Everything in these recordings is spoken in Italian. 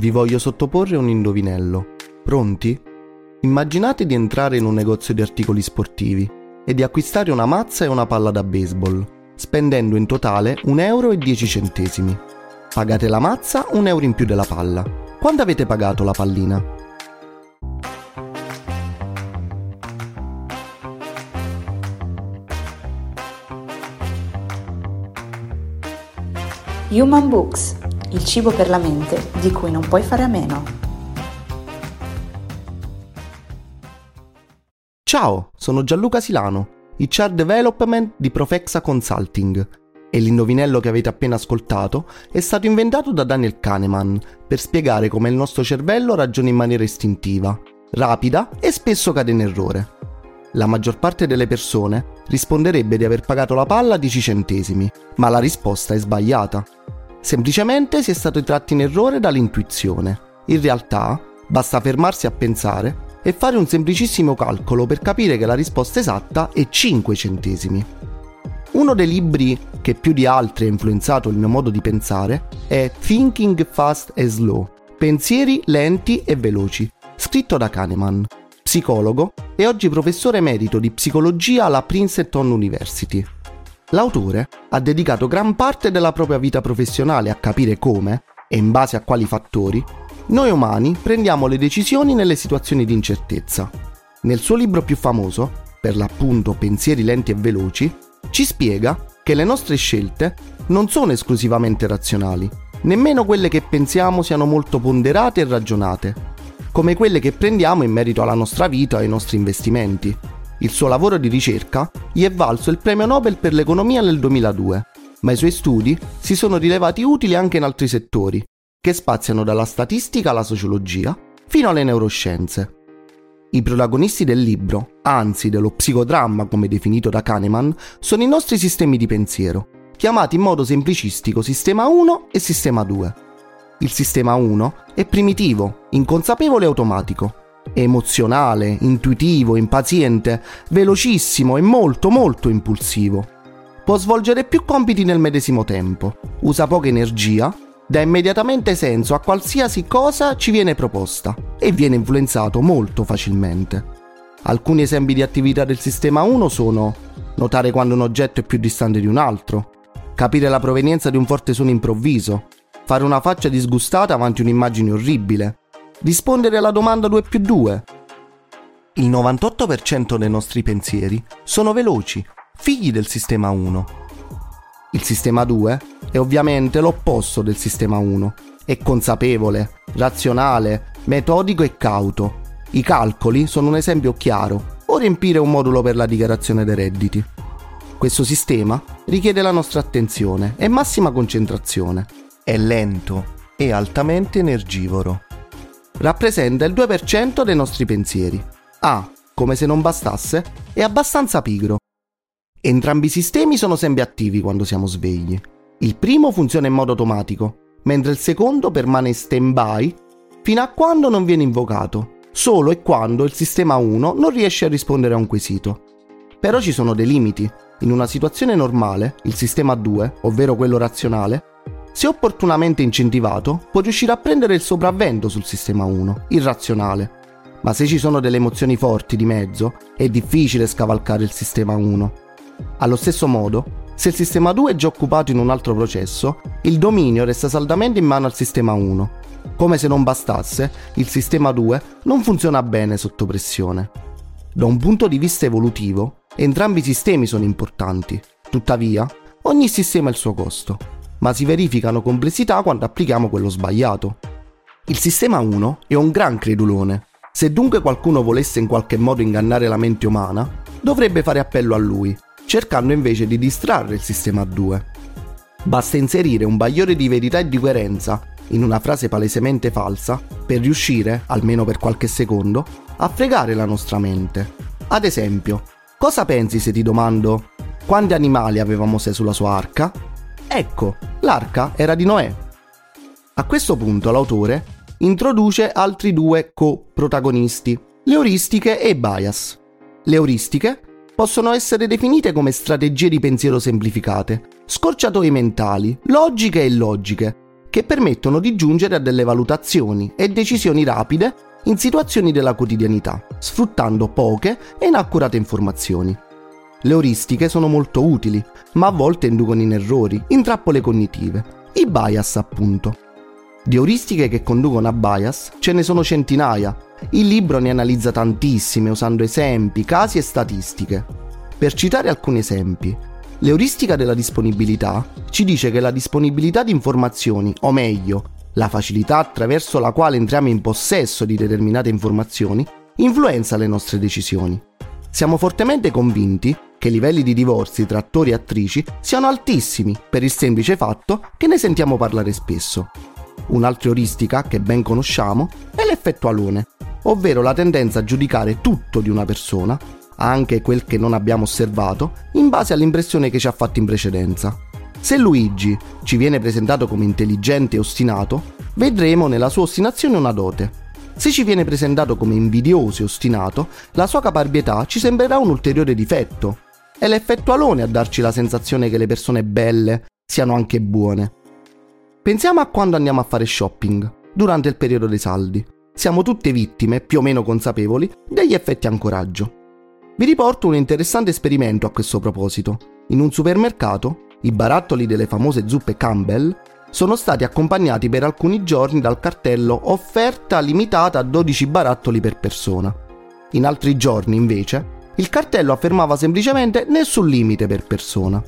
vi voglio sottoporre un indovinello. Pronti? Immaginate di entrare in un negozio di articoli sportivi e di acquistare una mazza e una palla da baseball, spendendo in totale 1 euro e 10 centesimi. Pagate la mazza, un euro in più della palla. Quando avete pagato la pallina? Human Books, il cibo per la mente di cui non puoi fare a meno. Ciao, sono Gianluca Silano, HR Development di Profexa Consulting e l'indovinello che avete appena ascoltato è stato inventato da Daniel Kahneman per spiegare come il nostro cervello ragiona in maniera istintiva, rapida e spesso cade in errore. La maggior parte delle persone risponderebbe di aver pagato la palla a 10 centesimi, ma la risposta è sbagliata. Semplicemente si è stati tratti in errore dall'intuizione. In realtà, basta fermarsi a pensare e fare un semplicissimo calcolo per capire che la risposta esatta è 5 centesimi. Uno dei libri che più di altri ha influenzato il mio modo di pensare è Thinking Fast and Slow, Pensieri lenti e veloci, scritto da Kahneman, psicologo e oggi professore emerito di psicologia alla Princeton University. L'autore ha dedicato gran parte della propria vita professionale a capire come, e in base a quali fattori, noi umani prendiamo le decisioni nelle situazioni di incertezza. Nel suo libro più famoso, per l'appunto Pensieri lenti e veloci, ci spiega che le nostre scelte non sono esclusivamente razionali, nemmeno quelle che pensiamo siano molto ponderate e ragionate, come quelle che prendiamo in merito alla nostra vita e ai nostri investimenti. Il suo lavoro di ricerca gli è valso il premio Nobel per l'economia nel 2002, ma i suoi studi si sono rilevati utili anche in altri settori, che spaziano dalla statistica alla sociologia fino alle neuroscienze. I protagonisti del libro, anzi dello psicodramma come definito da Kahneman, sono i nostri sistemi di pensiero, chiamati in modo semplicistico sistema 1 e sistema 2. Il sistema 1 è primitivo, inconsapevole e automatico. Emozionale, intuitivo, impaziente, velocissimo e molto molto impulsivo. Può svolgere più compiti nel medesimo tempo, usa poca energia, dà immediatamente senso a qualsiasi cosa ci viene proposta e viene influenzato molto facilmente. Alcuni esempi di attività del sistema 1 sono notare quando un oggetto è più distante di un altro, capire la provenienza di un forte suono improvviso, fare una faccia disgustata avanti un'immagine orribile, rispondere alla domanda 2 più 2. Il 98% dei nostri pensieri sono veloci, figli del sistema 1. Il sistema 2 è ovviamente l'opposto del sistema 1. È consapevole, razionale, metodico e cauto. I calcoli sono un esempio chiaro, o riempire un modulo per la dichiarazione dei redditi. Questo sistema richiede la nostra attenzione e massima concentrazione è lento e altamente energivoro. Rappresenta il 2% dei nostri pensieri. Ah, come se non bastasse, è abbastanza pigro. Entrambi i sistemi sono sempre attivi quando siamo svegli. Il primo funziona in modo automatico, mentre il secondo permane in stand-by fino a quando non viene invocato, solo e quando il sistema 1 non riesce a rispondere a un quesito. Però ci sono dei limiti. In una situazione normale, il sistema 2, ovvero quello razionale, se opportunamente incentivato, può riuscire a prendere il sopravvento sul sistema 1, irrazionale. Ma se ci sono delle emozioni forti di mezzo, è difficile scavalcare il sistema 1. Allo stesso modo, se il sistema 2 è già occupato in un altro processo, il dominio resta saldamente in mano al sistema 1. Come se non bastasse, il sistema 2 non funziona bene sotto pressione. Da un punto di vista evolutivo, entrambi i sistemi sono importanti. Tuttavia, ogni sistema ha il suo costo ma si verificano complessità quando applichiamo quello sbagliato. Il sistema 1 è un gran credulone. Se dunque qualcuno volesse in qualche modo ingannare la mente umana, dovrebbe fare appello a lui, cercando invece di distrarre il sistema 2. Basta inserire un bagliore di verità e di coerenza in una frase palesemente falsa per riuscire, almeno per qualche secondo, a fregare la nostra mente. Ad esempio, cosa pensi se ti domando quanti animali aveva Mosè sulla sua arca? Ecco, l'arca era di Noè. A questo punto l'autore introduce altri due co-protagonisti, le euristiche e bias. Le euristiche possono essere definite come strategie di pensiero semplificate, scorciatoie mentali, logiche e illogiche, che permettono di giungere a delle valutazioni e decisioni rapide in situazioni della quotidianità, sfruttando poche e inaccurate informazioni. Le euristiche sono molto utili, ma a volte inducono in errori, in trappole cognitive, i bias appunto. Di euristiche che conducono a bias ce ne sono centinaia. Il libro ne analizza tantissime usando esempi, casi e statistiche. Per citare alcuni esempi, l'euristica della disponibilità ci dice che la disponibilità di informazioni, o meglio, la facilità attraverso la quale entriamo in possesso di determinate informazioni, influenza le nostre decisioni. Siamo fortemente convinti che i livelli di divorzi tra attori e attrici siano altissimi per il semplice fatto che ne sentiamo parlare spesso. Un'altra euristica che ben conosciamo è l'effetto alone, ovvero la tendenza a giudicare tutto di una persona, anche quel che non abbiamo osservato, in base all'impressione che ci ha fatto in precedenza. Se Luigi ci viene presentato come intelligente e ostinato, vedremo nella sua ostinazione una dote. Se ci viene presentato come invidioso e ostinato, la sua caparbietà ci sembrerà un ulteriore difetto. È l'effetto alone a darci la sensazione che le persone belle siano anche buone. Pensiamo a quando andiamo a fare shopping, durante il periodo dei saldi. Siamo tutte vittime, più o meno consapevoli, degli effetti ancoraggio. Vi riporto un interessante esperimento a questo proposito. In un supermercato, i barattoli delle famose zuppe Campbell sono stati accompagnati per alcuni giorni dal cartello offerta limitata a 12 barattoli per persona. In altri giorni, invece, il cartello affermava semplicemente nessun limite per persona.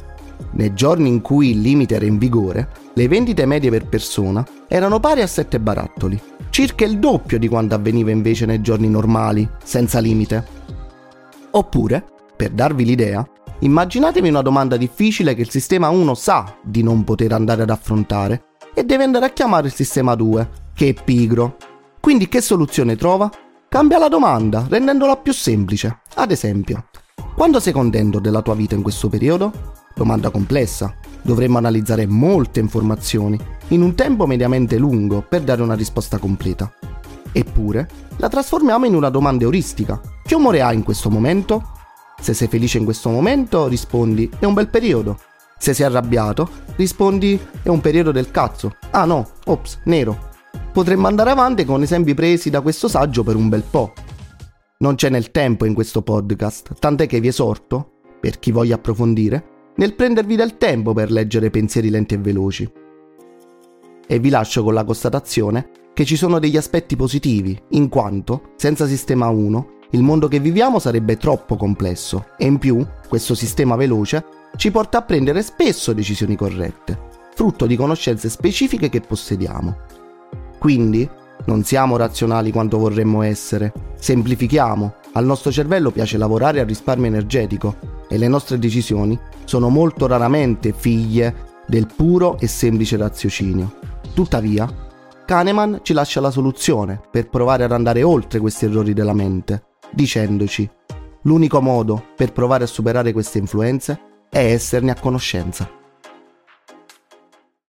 Nei giorni in cui il limite era in vigore, le vendite medie per persona erano pari a 7 barattoli, circa il doppio di quanto avveniva invece nei giorni normali, senza limite. Oppure, per darvi l'idea, immaginatevi una domanda difficile che il sistema 1 sa di non poter andare ad affrontare e deve andare a chiamare il sistema 2, che è pigro. Quindi che soluzione trova? Cambia la domanda, rendendola più semplice. Ad esempio, quando sei contento della tua vita in questo periodo? Domanda complessa. Dovremmo analizzare molte informazioni in un tempo mediamente lungo per dare una risposta completa. Eppure, la trasformiamo in una domanda euristica. Che umore hai in questo momento? Se sei felice in questo momento, rispondi è un bel periodo. Se sei arrabbiato, rispondi è un periodo del cazzo. Ah no, ops, nero. Potremmo andare avanti con esempi presi da questo saggio per un bel po'. Non c'è nel tempo in questo podcast, tant'è che vi esorto, per chi voglia approfondire, nel prendervi del tempo per leggere pensieri lenti e veloci. E vi lascio con la constatazione che ci sono degli aspetti positivi, in quanto, senza sistema 1, il mondo che viviamo sarebbe troppo complesso e in più, questo sistema veloce ci porta a prendere spesso decisioni corrette, frutto di conoscenze specifiche che possediamo. Quindi, non siamo razionali quanto vorremmo essere, semplifichiamo, al nostro cervello piace lavorare a risparmio energetico e le nostre decisioni sono molto raramente figlie del puro e semplice raziocinio. Tuttavia, Kahneman ci lascia la soluzione per provare ad andare oltre questi errori della mente, dicendoci l'unico modo per provare a superare queste influenze è esserne a conoscenza.